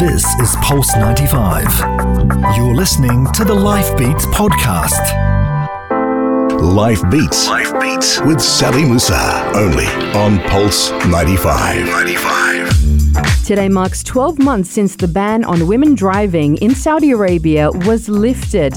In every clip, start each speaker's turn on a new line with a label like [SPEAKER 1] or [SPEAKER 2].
[SPEAKER 1] This is Pulse 95. You're listening to the Life Beats podcast.
[SPEAKER 2] Life Beats. Life Beats with Sally Musa. Only on Pulse 95. 95.
[SPEAKER 3] Today marks 12 months since the ban on women driving in Saudi Arabia was lifted.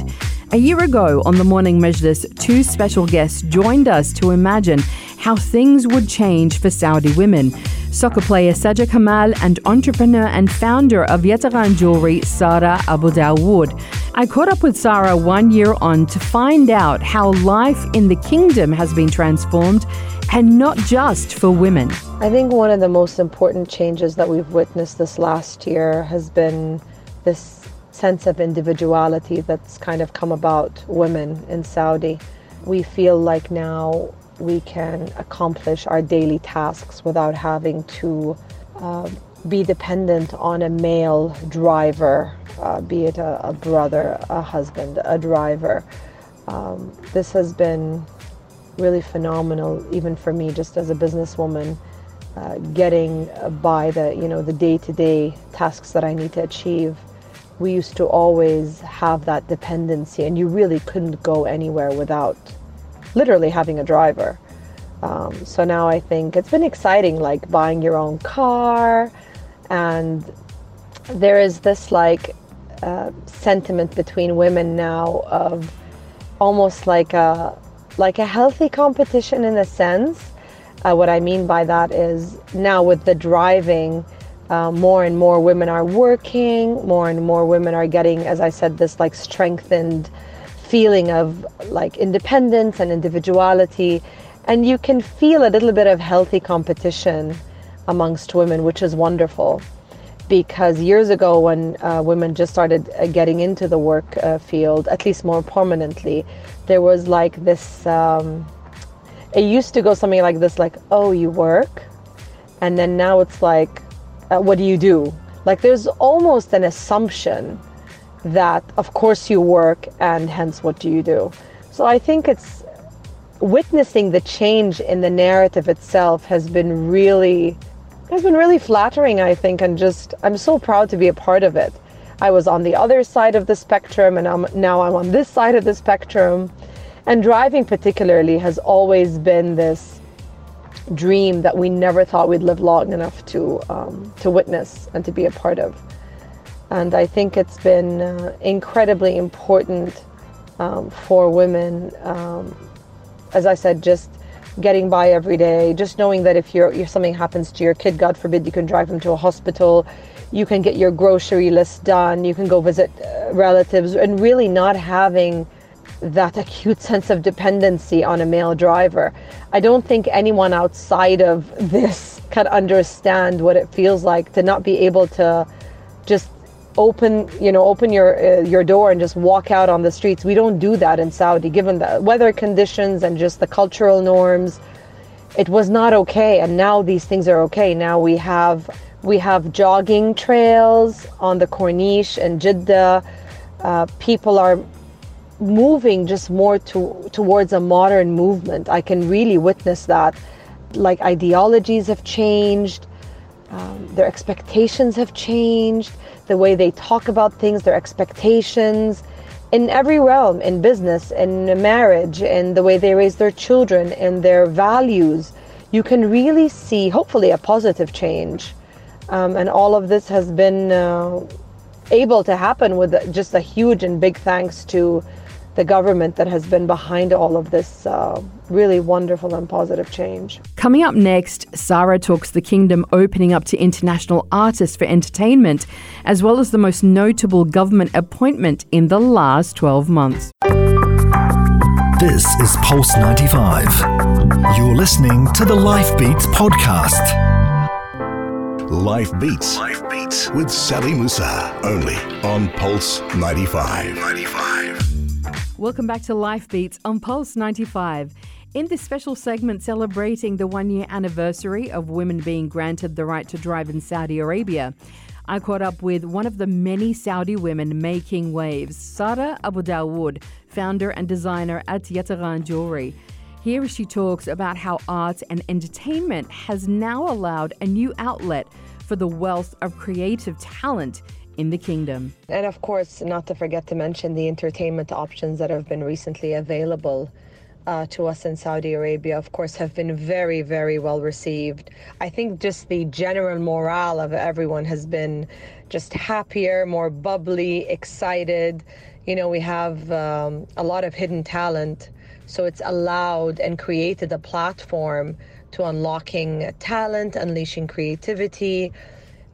[SPEAKER 3] A year ago on the Morning Majlis, two special guests joined us to imagine how things would change for Saudi women. Soccer player Saja Kamal and entrepreneur and founder of Yataghan Jewelry, Sara Abu Dawood. I caught up with Sara one year on to find out how life in the kingdom has been transformed and not just for women.
[SPEAKER 4] I think one of the most important changes that we've witnessed this last year has been this sense of individuality that's kind of come about women in Saudi. We feel like now we can accomplish our daily tasks without having to uh, be dependent on a male driver, uh, be it a, a, brother, a husband, a driver. Um, this has been really phenomenal, even for me, just as a businesswoman, uh, getting by the you know the day-to-day tasks that I need to achieve we used to always have that dependency, and you really couldn't go anywhere without literally having a driver. Um, so now I think it's been exciting, like buying your own car, and there is this like uh, sentiment between women now of almost like a like a healthy competition in a sense. Uh, what I mean by that is now with the driving uh, more and more women are working, more and more women are getting, as I said, this like strengthened feeling of like independence and individuality. And you can feel a little bit of healthy competition amongst women, which is wonderful. Because years ago, when uh, women just started uh, getting into the work uh, field, at least more prominently, there was like this. Um, it used to go something like this, like, "Oh, you work," and then now it's like, uh, what do you do? Like there's almost an assumption that, of course, you work and hence what do you do? So I think it's witnessing the change in the narrative itself has been really has been really flattering i think and just i'm so proud to be a part of it i was on the other side of the spectrum and I'm, now i'm on this side of the spectrum and driving particularly has always been this dream that we never thought we'd live long enough to um, to witness and to be a part of. And I think it's been uh, incredibly important um, for women. Um, as I said, just getting by every day, just knowing that if, you're, if something happens to your kid, God forbid, you can drive them to a hospital, you can get your grocery list done, you can go visit uh, relatives, and really not having that acute sense of dependency on a male driver. I don't think anyone outside of this can understand what it feels like to not be able to just open you know open your uh, your door and just walk out on the streets. We don't do that in Saudi. Given the weather conditions and just the cultural norms it was not okay. And now these things are okay. Now we have we have jogging trails on the Corniche and Jeddah. Uh, people are moving just more to, towards a modern movement. I can really witness that. Like ideologies have changed, um, their expectations have changed, the way they talk about things, their expectations in every realm in business, in marriage, in the way they raise their children, in their values. You can really see, hopefully, a positive change. Um, and all of this has been uh, able to happen with just a huge and big thanks to the government that has been behind all of this uh, really wonderful and positive change.
[SPEAKER 3] Coming up next, Sara talks the kingdom opening up to international artists for entertainment, as well as the most notable government appointment in the last 12 months.
[SPEAKER 1] This is Pulse 95. You're listening to the Life Beats podcast.
[SPEAKER 2] Life Beats. Life Beats with Sally Musa. Only on Pulse 95. 95.
[SPEAKER 3] Welcome back to Life Beats on Pulse 95. In this special segment celebrating the one year anniversary of women being granted the right to drive in Saudi Arabia, I caught up with one of the many Saudi women making waves, Sara Abu Dawood, founder and designer at Yataghan Jewelry. Here she talks about how art and entertainment has now allowed a new outlet for the wealth of creative talent in the kingdom.
[SPEAKER 4] And of course, not to forget to mention the entertainment options that have been recently available uh, to us in Saudi Arabia, of course, have been very, very well received. I think just the general morale of everyone has been just happier, more bubbly, excited. You know, we have um, a lot of hidden talent, so it's allowed and created a platform to unlocking talent, unleashing creativity.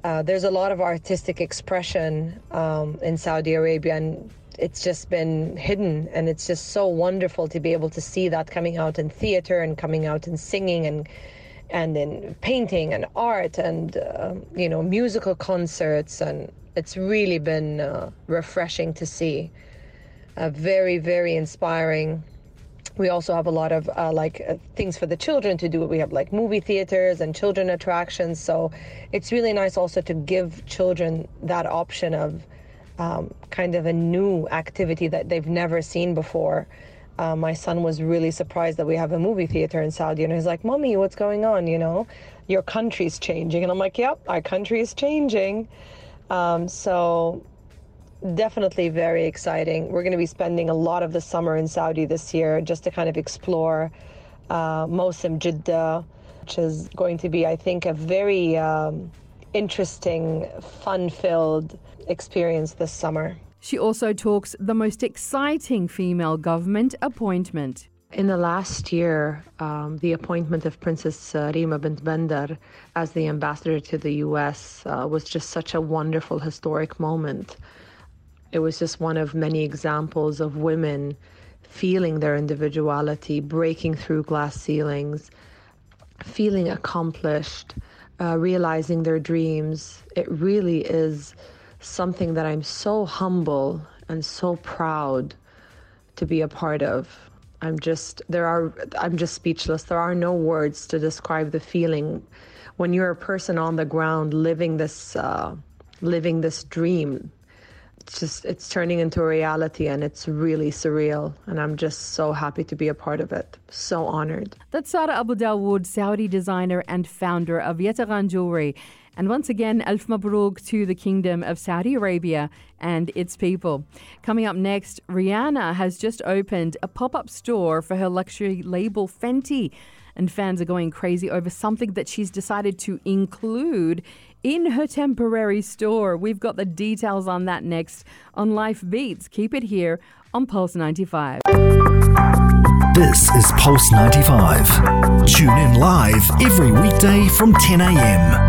[SPEAKER 4] Uh, there's a lot of artistic expression um, in Saudi Arabia, and it's just been hidden and it's just so wonderful to be able to see that coming out in theater and coming out in singing and and in painting and art and uh, you know musical concerts and it's really been uh, refreshing to see. Uh, very very inspiring we also have a lot of uh, like uh, things for the children to do we have like movie theaters and children attractions so it's really nice also to give children that option of um, kind of a new activity that they've never seen before. Uh, my son was really surprised that we have a movie theater in Saudi, and he's like, "Mommy, what's going on? You know, your country's changing." And I'm like, "Yep, our country is changing." Um, so definitely very exciting. We're going to be spending a lot of the summer in Saudi this year just to kind of explore uh, Mosim Jeddah, which is going to be, I think, a very um, interesting, fun-filled experience this summer.
[SPEAKER 3] She also talks the most exciting female government appointment.
[SPEAKER 4] In the last year, um, the appointment of Princess uh, Rima bint Bandar as the ambassador to the U.S. Uh, was just such a wonderful historic moment. It was just one of many examples of women feeling their individuality, breaking through glass ceilings, feeling accomplished, uh, realizing their dreams. It really is something that I'm so humble and so proud to be a part of. I'm just there are I'm just speechless. There are no words to describe the feeling when you're a person on the ground living this uh, living this dream it's just it's turning into a reality and it's really surreal and i'm just so happy to be a part of it so honored
[SPEAKER 3] that's sara abu dawood saudi designer and founder of yataghan jewelry and once again, Alf Mabruk to the Kingdom of Saudi Arabia and its people. Coming up next, Rihanna has just opened a pop up store for her luxury label Fenty. And fans are going crazy over something that she's decided to include in her temporary store. We've got the details on that next on Life Beats. Keep it here on Pulse 95.
[SPEAKER 1] This is Pulse 95. Tune in live every weekday from 10 a.m.